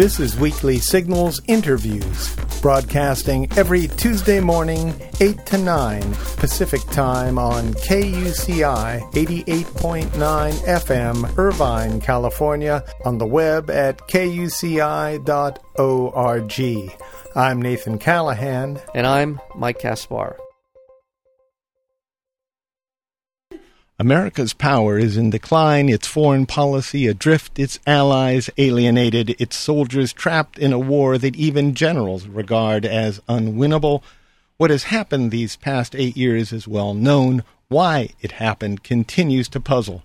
This is Weekly Signals Interviews, broadcasting every Tuesday morning, 8 to 9 Pacific Time on KUCI 88.9 FM, Irvine, California, on the web at kuci.org. I'm Nathan Callahan. And I'm Mike Kaspar. America's power is in decline, its foreign policy adrift, its allies alienated, its soldiers trapped in a war that even generals regard as unwinnable. What has happened these past eight years is well known. Why it happened continues to puzzle.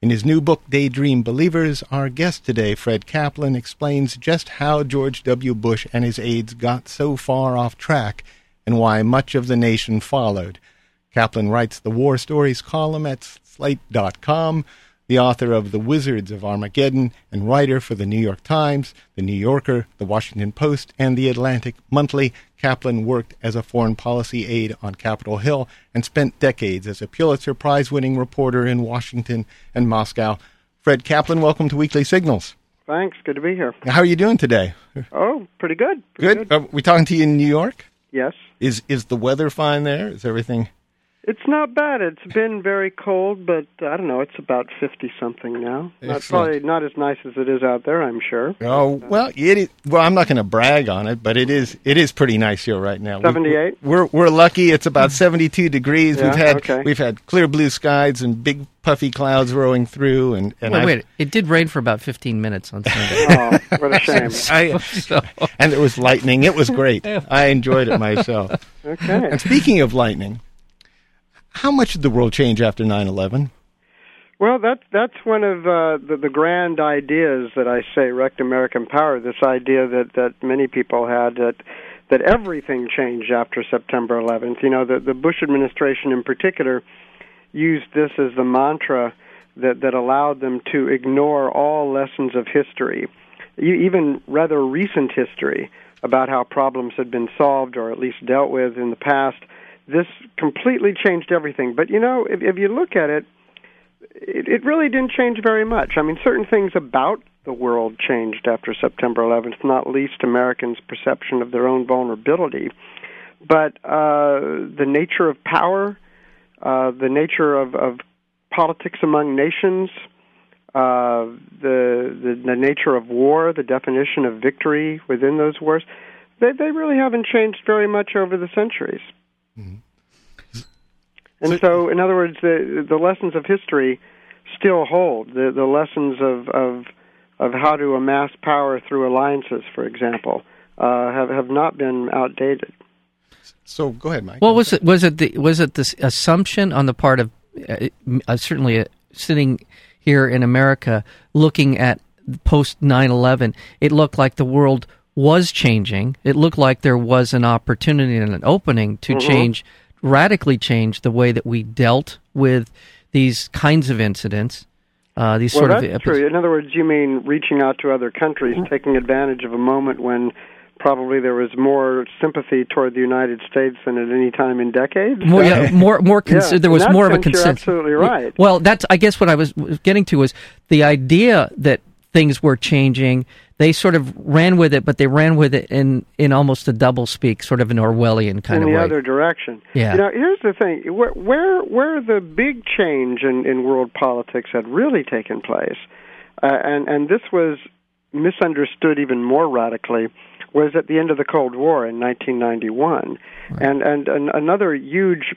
In his new book, Daydream Believers, our guest today, Fred Kaplan, explains just how George W. Bush and his aides got so far off track and why much of the nation followed. Kaplan writes the War Stories column at Slate.com, the author of The Wizards of Armageddon, and writer for the New York Times, the New Yorker, the Washington Post, and the Atlantic Monthly. Kaplan worked as a foreign policy aide on Capitol Hill and spent decades as a Pulitzer Prize winning reporter in Washington and Moscow. Fred Kaplan, welcome to Weekly Signals. Thanks. Good to be here. How are you doing today? Oh, pretty good. Pretty good. good. Are we talking to you in New York? Yes. Is is the weather fine there? Is everything it's not bad. It's been very cold, but I don't know. It's about fifty something now. That's probably not as nice as it is out there. I'm sure. Oh well, it is, well. I'm not going to brag on it, but it is it is pretty nice here right now. Seventy eight. We're we're lucky. It's about hmm. seventy two degrees. Yeah, we've had okay. we've had clear blue skies and big puffy clouds rolling through. And, and wait, wait, it did rain for about fifteen minutes on Sunday. oh, what a shame! I, so, and it was lightning. It was great. I enjoyed it myself. Okay. And speaking of lightning. How much did the world change after 9 11? Well, that's that's one of uh, the, the grand ideas that I say wrecked American power. This idea that that many people had that that everything changed after September 11th. You know, the the Bush administration in particular used this as the mantra that that allowed them to ignore all lessons of history, even rather recent history about how problems had been solved or at least dealt with in the past this completely changed everything. But you know, if, if you look at it, it, it really didn't change very much. I mean, certain things about the world changed after September 11th, not least Americans' perception of their own vulnerability. But uh, the nature of power, uh, the nature of, of politics among nations, uh, the, the the nature of war, the definition of victory within those wars, they they really haven't changed very much over the centuries. Mm-hmm. And so, in other words, the the lessons of history still hold. The the lessons of of of how to amass power through alliances, for example, uh, have have not been outdated. So go ahead, Mike. Well, was it was it the was it this assumption on the part of uh, uh, certainly uh, sitting here in America, looking at post 9/11, it looked like the world was changing. It looked like there was an opportunity and an opening to mm-hmm. change, radically change the way that we dealt with these kinds of incidents. Uh, these well, sort that's of episodes. true. In other words, you mean reaching out to other countries, mm-hmm. taking advantage of a moment when probably there was more sympathy toward the United States than at any time in decades. More, yeah, more, more. Cons- yeah. There was more of a consensus. Absolutely right. Well, that's. I guess what I was getting to was the idea that things were changing they sort of ran with it, but they ran with it in in almost a double speak, sort of an Orwellian kind in of way. In the other direction. Yeah. You know, here's the thing: where where, where the big change in, in world politics had really taken place, uh, and and this was misunderstood even more radically, was at the end of the Cold War in 1991, right. and, and and another huge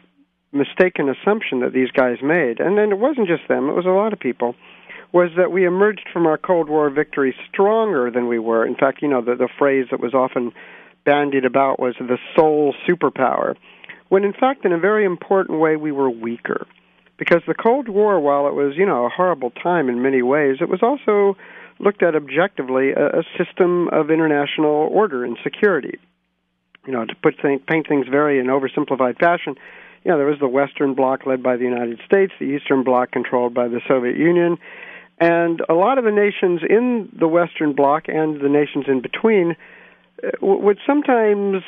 mistaken assumption that these guys made, and then it wasn't just them; it was a lot of people was that we emerged from our Cold War victory stronger than we were. In fact, you know, the, the phrase that was often bandied about was the sole superpower, when in fact, in a very important way, we were weaker. Because the Cold War, while it was, you know, a horrible time in many ways, it was also looked at objectively a, a system of international order and security. You know, to put th- paint things very in oversimplified fashion, you know, there was the Western Bloc led by the United States, the Eastern Bloc controlled by the Soviet Union, and a lot of the nations in the Western Bloc and the nations in between uh, would sometimes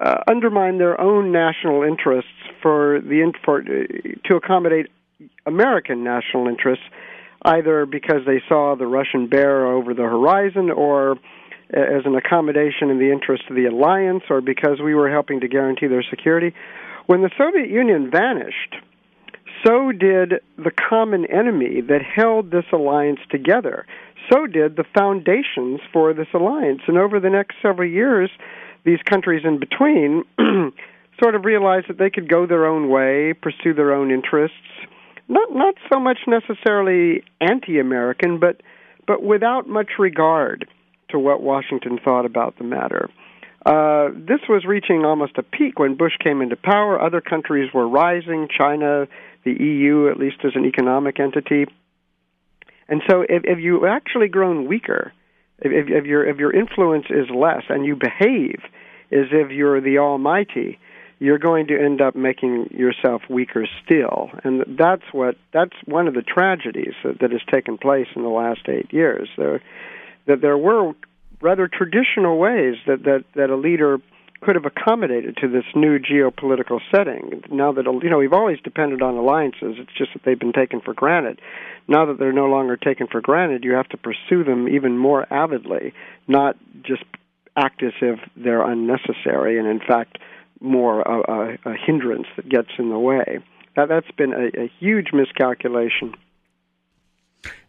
uh, undermine their own national interests for the for, uh, to accommodate American national interests, either because they saw the Russian bear over the horizon or as an accommodation in the interest of the alliance or because we were helping to guarantee their security. When the Soviet Union vanished, so did the common enemy that held this alliance together. So did the foundations for this alliance. And over the next several years, these countries in between sort of realized that they could go their own way, pursue their own interests, not not so much necessarily anti-American, but but without much regard to what Washington thought about the matter. Uh, this was reaching almost a peak when Bush came into power. Other countries were rising. China, the EU, at least as an economic entity. And so, if, if you actually grown weaker, if, if your if your influence is less, and you behave as if you're the Almighty, you're going to end up making yourself weaker still. And that's what that's one of the tragedies that, that has taken place in the last eight years. There, that there were rather traditional ways that, that, that a leader could have accommodated to this new geopolitical setting. Now that you know we've always depended on alliances, it's just that they've been taken for granted. Now that they're no longer taken for granted, you have to pursue them even more avidly, not just act as if they're unnecessary and in fact more a, a, a hindrance that gets in the way. That that's been a, a huge miscalculation.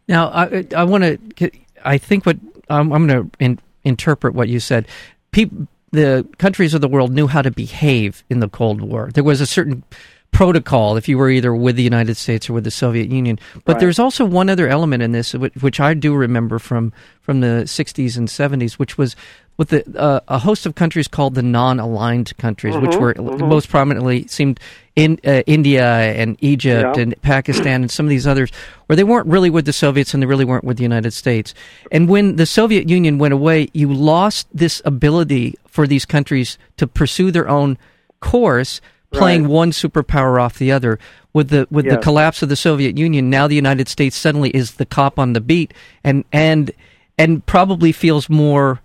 Now I I want to I think what um, I'm going to in, interpret what you said. People, the countries of the world knew how to behave in the Cold War. There was a certain protocol if you were either with the United States or with the Soviet Union. But right. there's also one other element in this, which I do remember from from the 60s and 70s, which was with the, uh, a host of countries called the non-aligned countries, mm-hmm, which were mm-hmm. most prominently seemed in uh, India and Egypt yeah. and Pakistan and some of these others, where they weren't really with the Soviets and they really weren't with the United States. And when the Soviet Union went away, you lost this ability for these countries to pursue their own course, playing right. one superpower off the other. With the with yes. the collapse of the Soviet Union, now the United States suddenly is the cop on the beat, and and and probably feels more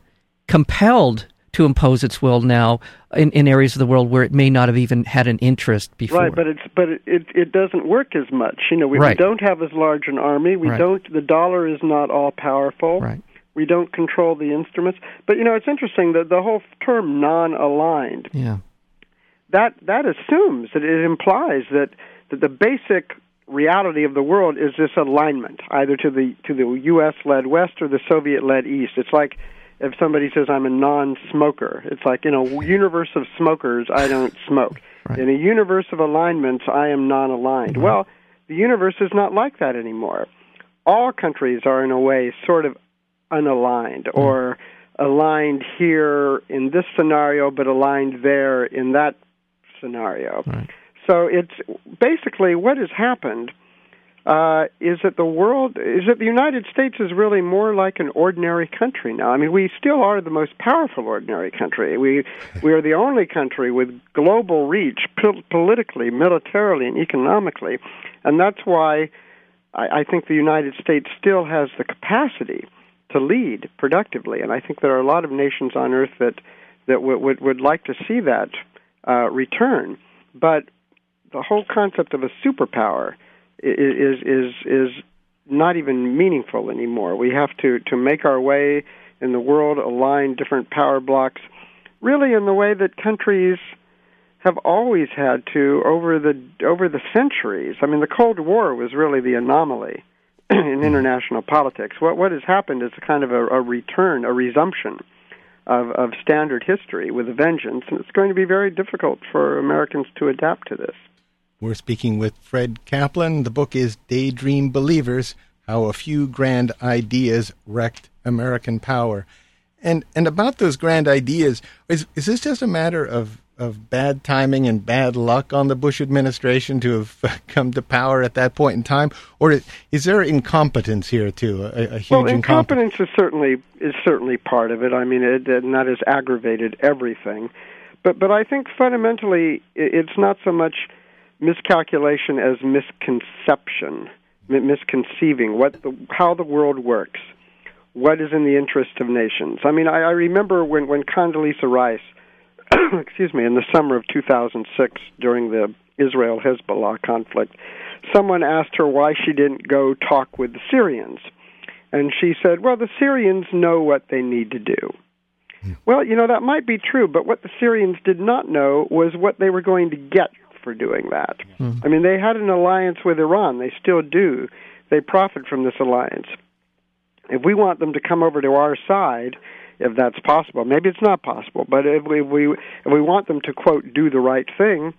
compelled to impose its will now in, in areas of the world where it may not have even had an interest before. Right, but it's but it it, it doesn't work as much. You know, we, right. we don't have as large an army. We right. don't. The dollar is not all powerful. Right. We don't control the instruments. But you know, it's interesting that the whole term non-aligned. Yeah. That that assumes that it implies that that the basic reality of the world is this alignment, either to the to the U.S. led West or the Soviet led East. It's like if somebody says I'm a non-smoker, it's like in a universe of smokers, I don't smoke. Right. In a universe of alignments, I am non-aligned. Mm-hmm. Well, the universe is not like that anymore. All countries are in a way sort of unaligned mm-hmm. or aligned here in this scenario but aligned there in that scenario. Right. So it's basically what has happened uh, is that the world is that the United States is really more like an ordinary country now. I mean, we still are the most powerful ordinary country. We we are the only country with global reach, po- politically, militarily, and economically, and that's why I, I think the United States still has the capacity to lead productively. And I think there are a lot of nations on Earth that that would would, would like to see that uh, return, but the whole concept of a superpower is is is not even meaningful anymore. We have to to make our way in the world, align different power blocks, really in the way that countries have always had to over the over the centuries. I mean, the Cold War was really the anomaly in mm-hmm. international politics. What what has happened is a kind of a, a return, a resumption of, of standard history with a vengeance, and it's going to be very difficult for Americans to adapt to this. We're speaking with Fred Kaplan. The book is Daydream Believers How a Few Grand Ideas Wrecked American Power. And, and about those grand ideas, is, is this just a matter of, of bad timing and bad luck on the Bush administration to have come to power at that point in time? Or is there incompetence here, too? A, a huge well, incompetence is certainly, is certainly part of it. I mean, it, and that has aggravated everything. But, but I think fundamentally, it's not so much – miscalculation as misconception, misconceiving what the, how the world works, what is in the interest of nations. I mean, I, I remember when when Condoleezza Rice, excuse me, in the summer of 2006 during the Israel Hezbollah conflict, someone asked her why she didn't go talk with the Syrians. And she said, Well, the Syrians know what they need to do. Hmm. Well, you know, that might be true, but what the Syrians did not know was what they were going to get for doing that. Hmm. I mean, they had an alliance with Iran. They still do. They profit from this alliance. If we want them to come over to our side, if that's possible, maybe it's not possible, but if we, if we if we want them to quote do the right thing,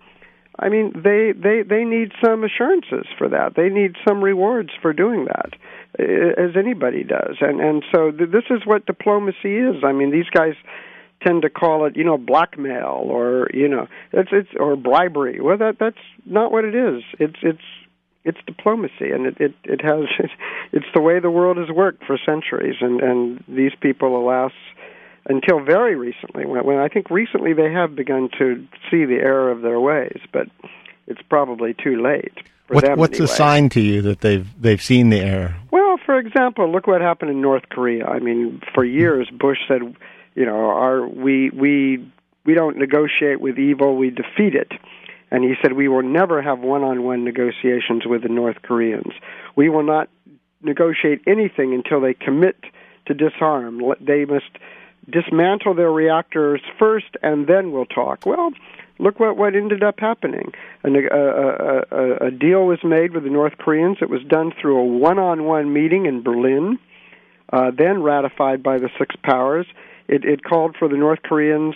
I mean, they they they need some assurances for that. They need some rewards for doing that, as anybody does. And and so th- this is what diplomacy is. I mean, these guys tend to call it, you know, blackmail or you know, it's it's or bribery. Well, that that's not what it is. It's it's it's diplomacy, and it it, it has it's the way the world has worked for centuries. And and these people, alas until very recently, when, when I think recently they have begun to see the error of their ways, but it's probably too late. What, them what's anyway. a sign to you that they've they've seen the error? Well, for example, look what happened in North Korea. I mean, for years Bush said, you know, our we we we don't negotiate with evil, we defeat it. And he said we will never have one-on-one negotiations with the North Koreans. We will not negotiate anything until they commit to disarm. They must dismantle their reactors first, and then we'll talk. Well, look what what ended up happening. A, a, a, a deal was made with the North Koreans. It was done through a one-on-one meeting in Berlin, uh, then ratified by the six powers. It, it called for the North Koreans.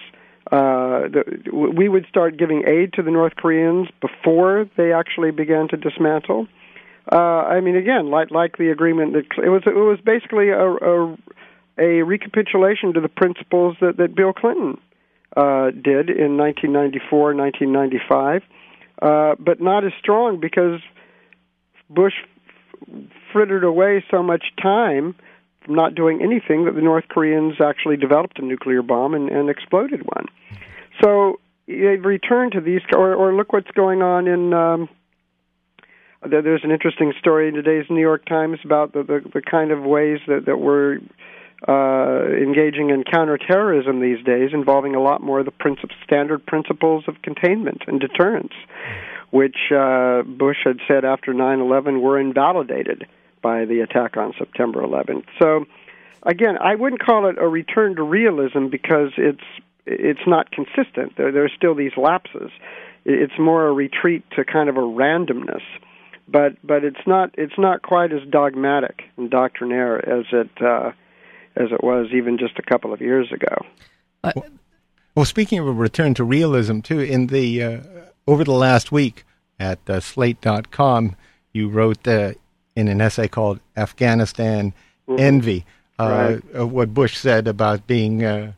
Uh, the, we would start giving aid to the North Koreans before they actually began to dismantle. Uh, I mean, again, like like the agreement that it was, it was basically a, a a recapitulation to the principles that, that Bill Clinton uh, did in 1994, 1995, uh, but not as strong because Bush frittered away so much time not doing anything that the North Koreans actually developed a nuclear bomb and, and exploded one. So they've returned to these, or, or look what's going on in. Um, there's an interesting story in today's New York Times about the, the, the kind of ways that, that we're uh, engaging in counterterrorism these days, involving a lot more of the princip- standard principles of containment and deterrence, which uh, Bush had said after 9/11 were invalidated by the attack on September 11th. So, again, I wouldn't call it a return to realism because it's it's not consistent. There there are still these lapses. It's more a retreat to kind of a randomness but but it's not it's not quite as dogmatic and doctrinaire as it uh, as it was even just a couple of years ago. Uh, Well, speaking of a return to realism, too, in the uh, over the last week at uh, Slate.com, you wrote uh, in an essay called "Afghanistan Envy," uh, Right. uh, what Bush said about being, uh,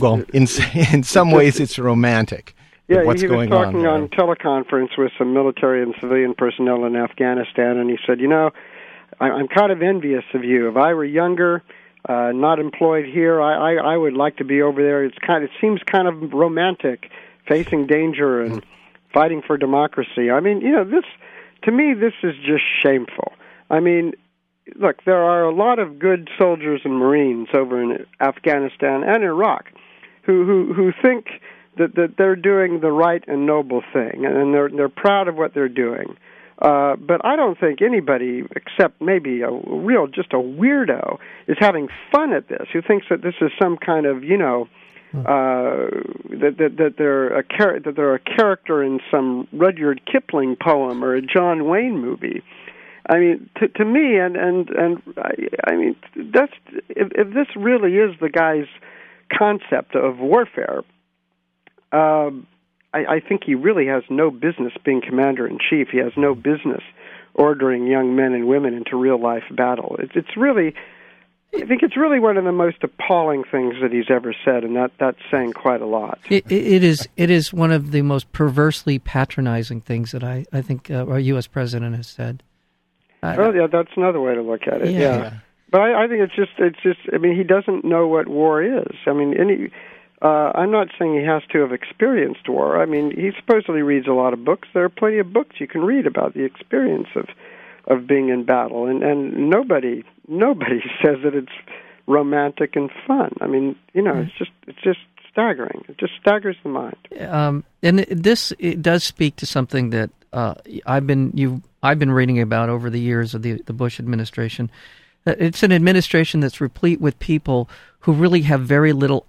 well, in in some ways, it's romantic. Yeah, what's he was talking on, on teleconference with some military and civilian personnel in Afghanistan, and he said, "You know, I, I'm kind of envious of you. If I were younger, uh, not employed here, I, I I would like to be over there. It's kind. It seems kind of romantic, facing danger and fighting for democracy. I mean, you know, this to me, this is just shameful. I mean, look, there are a lot of good soldiers and Marines over in Afghanistan and Iraq who who who think that that they're doing the right and noble thing, and they're they're proud of what they're doing. Uh, but I don't think anybody, except maybe a real just a weirdo, is having fun at this. Who thinks that this is some kind of you know uh, that, that that they're a char- that they're a character in some Rudyard Kipling poem or a John Wayne movie. I mean, to, to me, and and and I, I mean, that's if, if this really is the guy's concept of warfare, um, I, I think he really has no business being commander in chief. He has no business ordering young men and women into real life battle. It's it's really. I think it's really one of the most appalling things that he's ever said, and that, that's saying quite a lot. It, it is it is one of the most perversely patronizing things that I I think uh, our U.S. president has said. I- Oh, yeah, that's another way to look at it. Yeah. Yeah, Yeah. but I, I think it's just it's just. I mean, he doesn't know what war is. I mean, any. Uh, I'm not saying he has to have experienced war. I mean, he supposedly reads a lot of books. There are plenty of books you can read about the experience of of being in battle, and and nobody nobody says that it's romantic and fun. I mean, you know, it's just it's just staggering. It just staggers the mind. um, and this it does speak to something that uh, I've been you I've been reading about over the years of the the Bush administration. Uh, it's an administration that's replete with people who really have very little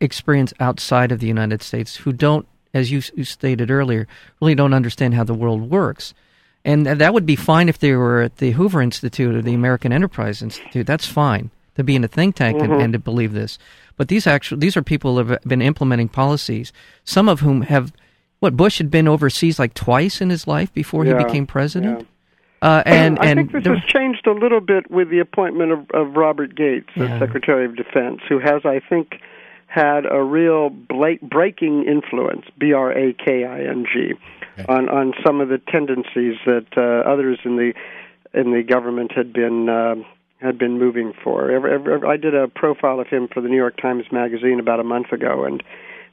experience outside of the United States, who don't, as you stated earlier, really don't understand how the world works. And that would be fine if they were at the Hoover Institute or the American Enterprise Institute. That's fine to be in a think tank mm-hmm. and, and, to believe this. But these actually these are people who have been implementing policies. Some of whom have what Bush had been overseas like twice in his life before yeah, he became president. Yeah. Uh, and I and think this has changed a little bit with the appointment of, of Robert Gates yeah. Secretary of Defense, who has, I think, had a real breaking influence, B R A K I N G, on on some of the tendencies that uh, others in the in the government had been uh, had been moving for. Every, every, I did a profile of him for the New York Times Magazine about a month ago, and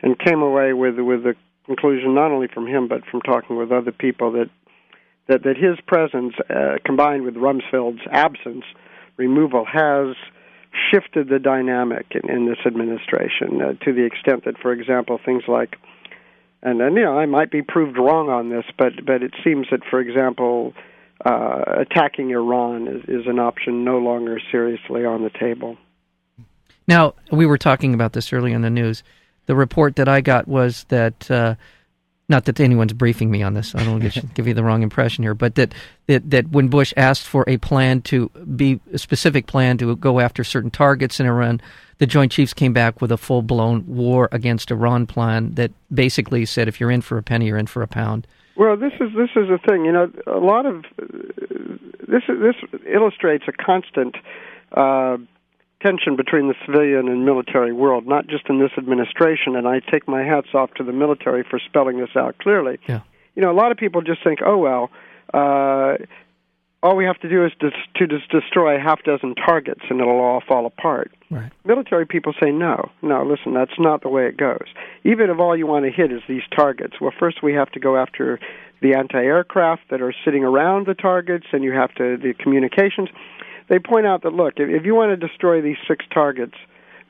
and came away with with the conclusion not only from him but from talking with other people that that, that his presence, uh, combined with Rumsfeld's absence, removal, has shifted the dynamic in, in this administration uh, to the extent that, for example, things like, and, you know, I might be proved wrong on this, but but it seems that, for example, uh, attacking Iran is, is an option no longer seriously on the table. Now, we were talking about this earlier in the news. The report that I got was that uh, not that anyone's briefing me on this. I don't want to give you the wrong impression here, but that, that that when Bush asked for a plan to be a specific plan to go after certain targets in Iran, the Joint Chiefs came back with a full blown war against Iran plan that basically said if you're in for a penny, you're in for a pound. Well, this is this is the thing. You know, a lot of this this illustrates a constant. Uh, tension between the civilian and military world, not just in this administration. And I take my hats off to the military for spelling this out clearly. Yeah. You know, a lot of people just think, oh well, uh, all we have to do is to, to just destroy a half dozen targets and it'll all fall apart. Right. Military people say, no, no, listen, that's not the way it goes. Even if all you want to hit is these targets, well, first we have to go after the anti-aircraft that are sitting around the targets, and you have to the communications they point out that look, if, if you want to destroy these six targets,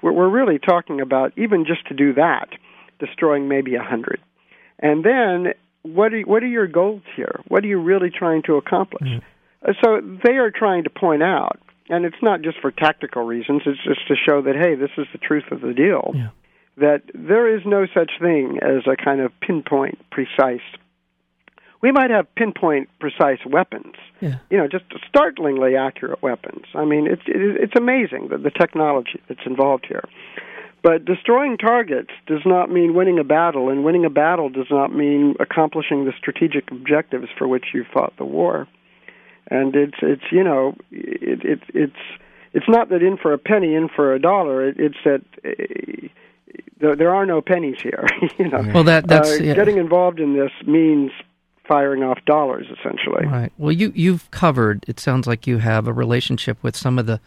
we're, we're really talking about even just to do that, destroying maybe a hundred. And then, what are what are your goals here? What are you really trying to accomplish? Mm-hmm. So they are trying to point out, and it's not just for tactical reasons. It's just to show that hey, this is the truth of the deal. Yeah. That there is no such thing as a kind of pinpoint, precise we might have pinpoint precise weapons. Yeah. You know, just startlingly accurate weapons. I mean, it's it's amazing the, the technology that's involved here. But destroying targets does not mean winning a battle, and winning a battle does not mean accomplishing the strategic objectives for which you fought the war. And it's it's you know it, it it's it's not that in for a penny, in for a dollar. It, it's that. Uh, there, are no pennies here. you know, well, that that's uh, yeah. getting involved in this means firing off dollars essentially. Right. Well, you you've covered. It sounds like you have a relationship with some of the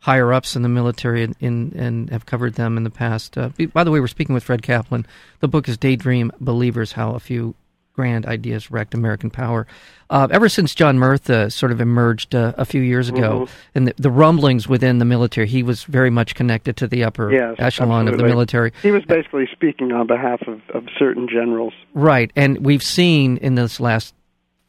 higher ups in the military and, in, and have covered them in the past. Uh, by the way, we're speaking with Fred Kaplan. The book is Daydream Believers: How a Few grand ideas wrecked American power. Uh, ever since John Murtha sort of emerged uh, a few years ago, mm-hmm. and the, the, rumblings within the military, he was very much connected to the upper yes, echelon absolutely. of the military. He was basically speaking on behalf of, of certain generals. Right, and we've seen in this last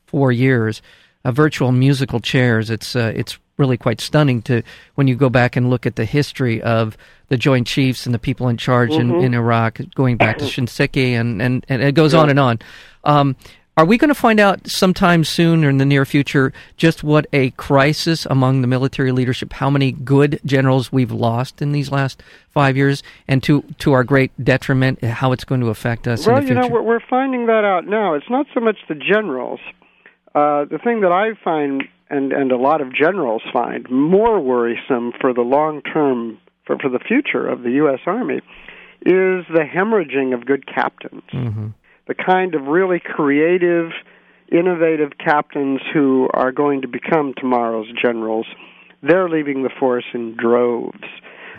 four years uh, virtual musical chairs. It's uh, it's really quite stunning to when you go back and look at the history of the Joint Chiefs and the people in charge mm-hmm. in, in Iraq, going back to Shinseki, and, and, and it goes yeah. on and on. Um, are we going to find out sometime soon or in the near future just what a crisis among the military leadership, how many good generals we've lost in these last five years, and to, to our great detriment, how it's going to affect us well, in the future? you know, we're finding that out now. It's not so much the generals. Uh, the thing that I find, and, and a lot of generals find, more worrisome for the long term, for, for the future of the U.S. Army, is the hemorrhaging of good captains. Mm-hmm the kind of really creative, innovative captains who are going to become tomorrow's generals, they're leaving the force in droves.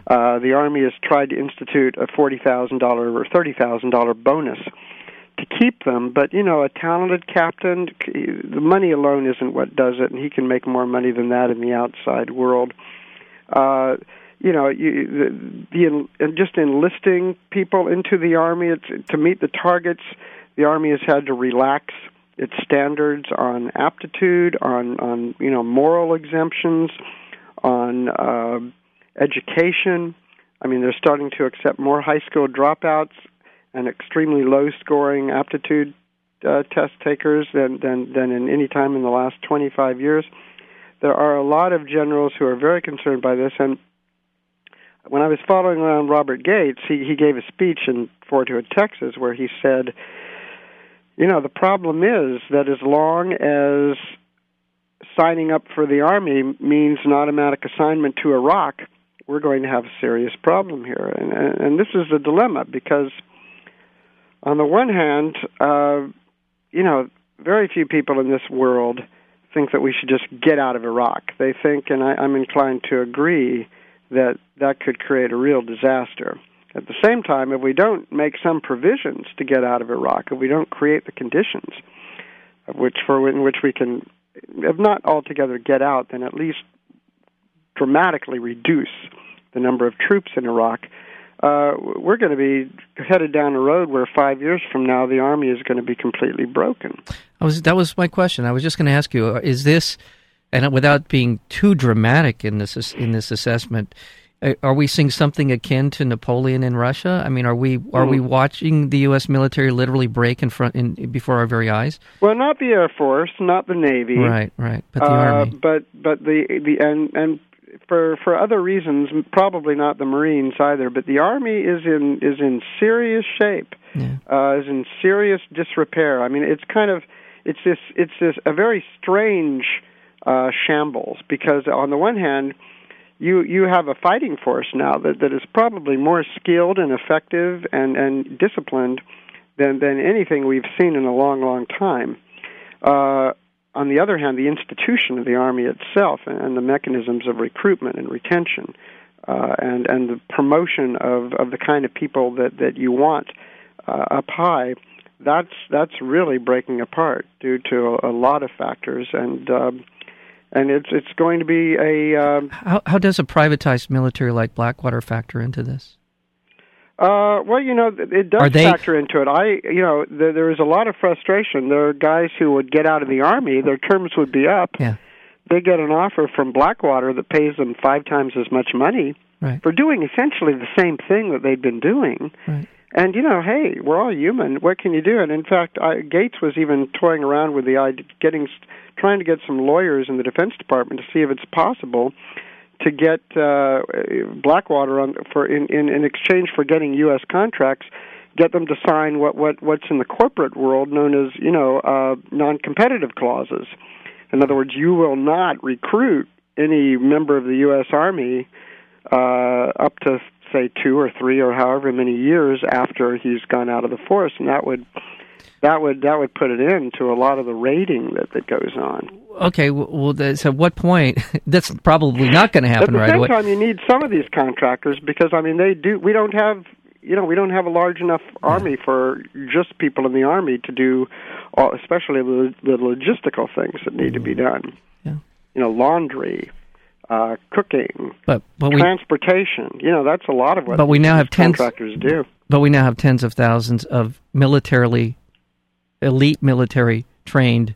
Uh, the Army has tried to institute a $40,000 or $30,000 bonus to keep them, but you know, a talented captain, the money alone isn't what does it, and he can make more money than that in the outside world. Uh, you know, you, the, the and just enlisting people into the army it's, to meet the targets the Army has had to relax its standards on aptitude, on on you know moral exemptions, on uh, education. I mean, they're starting to accept more high school dropouts and extremely low scoring aptitude uh, test takers than, than, than in any time in the last 25 years. There are a lot of generals who are very concerned by this, and when I was following around Robert Gates, he, he gave a speech in Fort Hood, Texas, where he said, you know, the problem is that as long as signing up for the Army means an automatic assignment to Iraq, we're going to have a serious problem here. And, and this is the dilemma because, on the one hand, uh, you know, very few people in this world think that we should just get out of Iraq. They think, and I, I'm inclined to agree, that that could create a real disaster. At the same time, if we don't make some provisions to get out of Iraq, if we don't create the conditions which for in which we can, if not altogether get out, then at least dramatically reduce the number of troops in Iraq, uh, we're going to be headed down a road where five years from now the army is going to be completely broken. I was that was my question. I was just going to ask you: uh, Is this, and without being too dramatic in this in this assessment, uh, are we seeing something akin to Napoleon in Russia? I mean, are we are we hmm. watching the U.S. military literally break in front in before our very eyes? Well, not the Air Force, not the Navy, right, right, but the uh, Army, but but the the and and for for other reasons, probably not the Marines either. But the Army is in is in serious shape, yeah. uh, is in serious disrepair. I mean, it's kind of it's this it's this a very strange uh, shambles because on the one hand, you you have a fighting force now that that is probably more skilled and effective and and disciplined than than anything we've seen in a long long time. Uh, on the other hand, the institution of the Army itself and the mechanisms of recruitment and retention uh, and, and the promotion of, of the kind of people that, that you want uh, up high, that's, that's really breaking apart due to a, a lot of factors. And, um, and it's, it's going to be a. Um, how, how does a privatized military like Blackwater factor into this? Uh, well, you know, it does they... factor into it. I, you know, there, there is a lot of frustration. There are guys who would get out of the army; their terms would be up. Yeah. They get an offer from Blackwater that pays them five times as much money right. for doing essentially the same thing that they'd been doing. Right. And you know, hey, we're all human. What can you do? And in fact, I, Gates was even toying around with the idea, getting, trying to get some lawyers in the Defense Department to see if it's possible to get uh, Blackwater on for in, in in exchange for getting U.S. contracts, get them to sign what what what's in the corporate world known as you know uh, non-competitive clauses. In other words, you will not recruit any member of the U.S. Army uh, up to say two or three or however many years after he's gone out of the force, and that would that would that would put an end to a lot of the raiding that that goes on. Okay, well, so what point? That's probably not going to happen right away. At the same time, you need some of these contractors because I mean they do. We don't have you know we don't have a large enough army for just people in the army to do, all, especially the, the logistical things that need to be done. Yeah. You know, laundry. Uh, cooking, but, but transportation. We, you know, that's a lot of what. But we now have tens, contractors do. But we now have tens of thousands of militarily elite military trained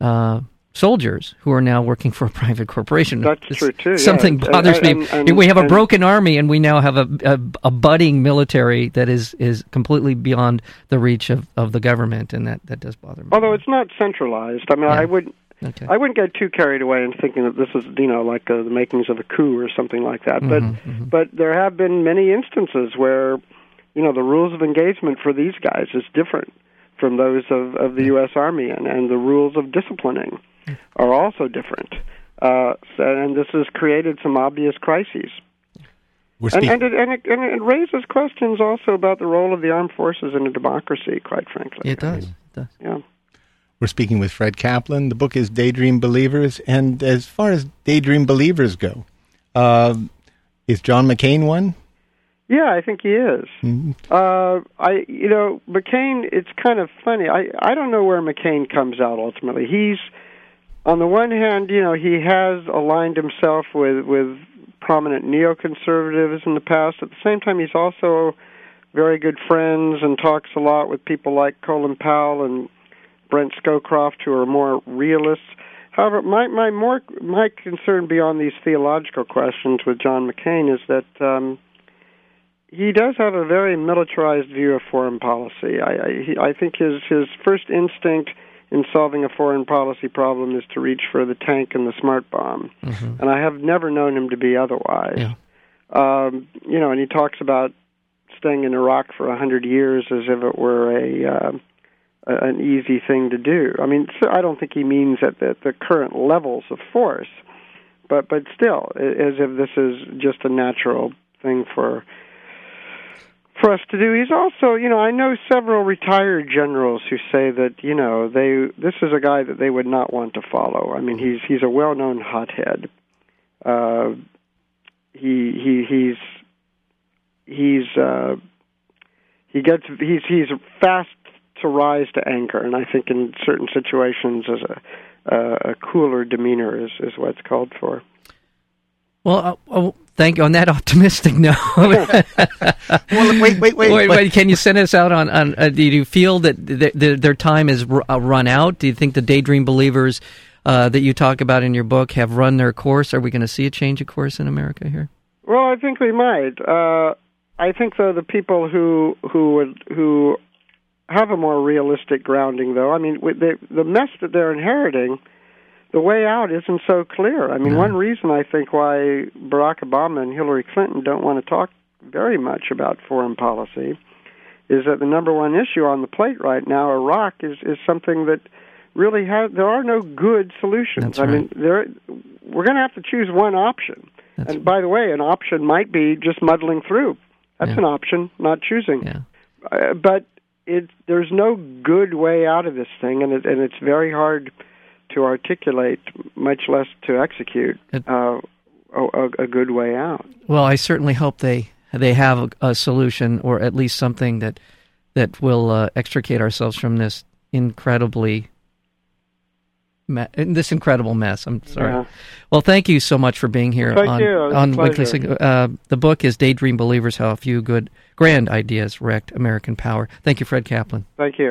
uh, soldiers who are now working for a private corporation. That's it's, true too. Something yeah. bothers and, me. And, and, we have a broken army, and we now have a, a, a, budding military that is is completely beyond the reach of, of the government, and that, that does bother me. Although it's not centralized, I mean, yeah. I would. Okay. I wouldn't get too carried away in thinking that this is, you know, like uh, the makings of a coup or something like that. But, mm-hmm, mm-hmm. but there have been many instances where, you know, the rules of engagement for these guys is different from those of, of the U.S. Army, and, and the rules of disciplining are also different. Uh, so, and this has created some obvious crises. And, and, it, and, it, and it raises questions also about the role of the armed forces in a democracy, quite frankly. It does. It does. Yeah. We're speaking with Fred Kaplan. The book is Daydream Believers. And as far as Daydream Believers go, uh, is John McCain one? Yeah, I think he is. Mm-hmm. Uh, I, you know, McCain. It's kind of funny. I, I don't know where McCain comes out ultimately. He's, on the one hand, you know, he has aligned himself with with prominent neoconservatives in the past. At the same time, he's also very good friends and talks a lot with people like Colin Powell and Brent Scowcroft, who are more realists. However, my my more my concern beyond these theological questions with John McCain is that um, he does have a very militarized view of foreign policy. I I, he, I think his his first instinct in solving a foreign policy problem is to reach for the tank and the smart bomb, mm-hmm. and I have never known him to be otherwise. Yeah. Um, you know, and he talks about staying in Iraq for a hundred years as if it were a uh, an easy thing to do. I mean, I don't think he means at the, the current levels of force, but but still, as if this is just a natural thing for for us to do. He's also, you know, I know several retired generals who say that, you know, they this is a guy that they would not want to follow. I mean, he's he's a well-known hothead. Uh, he he he's he's uh, he gets he's he's fast to rise to anger, and I think in certain situations, as a, a cooler demeanor is is what's called for. Well, uh, oh, thank you. On that optimistic note, well, wait, wait, wait, wait, wait. Can you send us out on? on uh, do you feel that th- th- their time is r- uh, run out? Do you think the daydream believers uh, that you talk about in your book have run their course? Are we going to see a change of course in America here? Well, I think we might. Uh, I think though the people who who would who have a more realistic grounding, though. I mean, the the mess that they're inheriting, the way out isn't so clear. I mean, one reason I think why Barack Obama and Hillary Clinton don't want to talk very much about foreign policy is that the number one issue on the plate right now, Iraq, is is something that really has. There are no good solutions. That's I mean, there we're going to have to choose one option. That's and by the way, an option might be just muddling through. That's Yeah. an option, not choosing. Yeah. Uh, but it there's no good way out of this thing, and it, and it's very hard to articulate, much less to execute uh, a, a good way out. Well, I certainly hope they they have a, a solution, or at least something that that will uh, extricate ourselves from this incredibly me- this incredible mess. I'm sorry. Yeah. Well, thank you so much for being here Thank on you. It was a on Weekly. Sig- uh, The book is Daydream Believers: How a Few Good Grand Ideas Wrecked American Power. Thank you, Fred Kaplan. Thank you.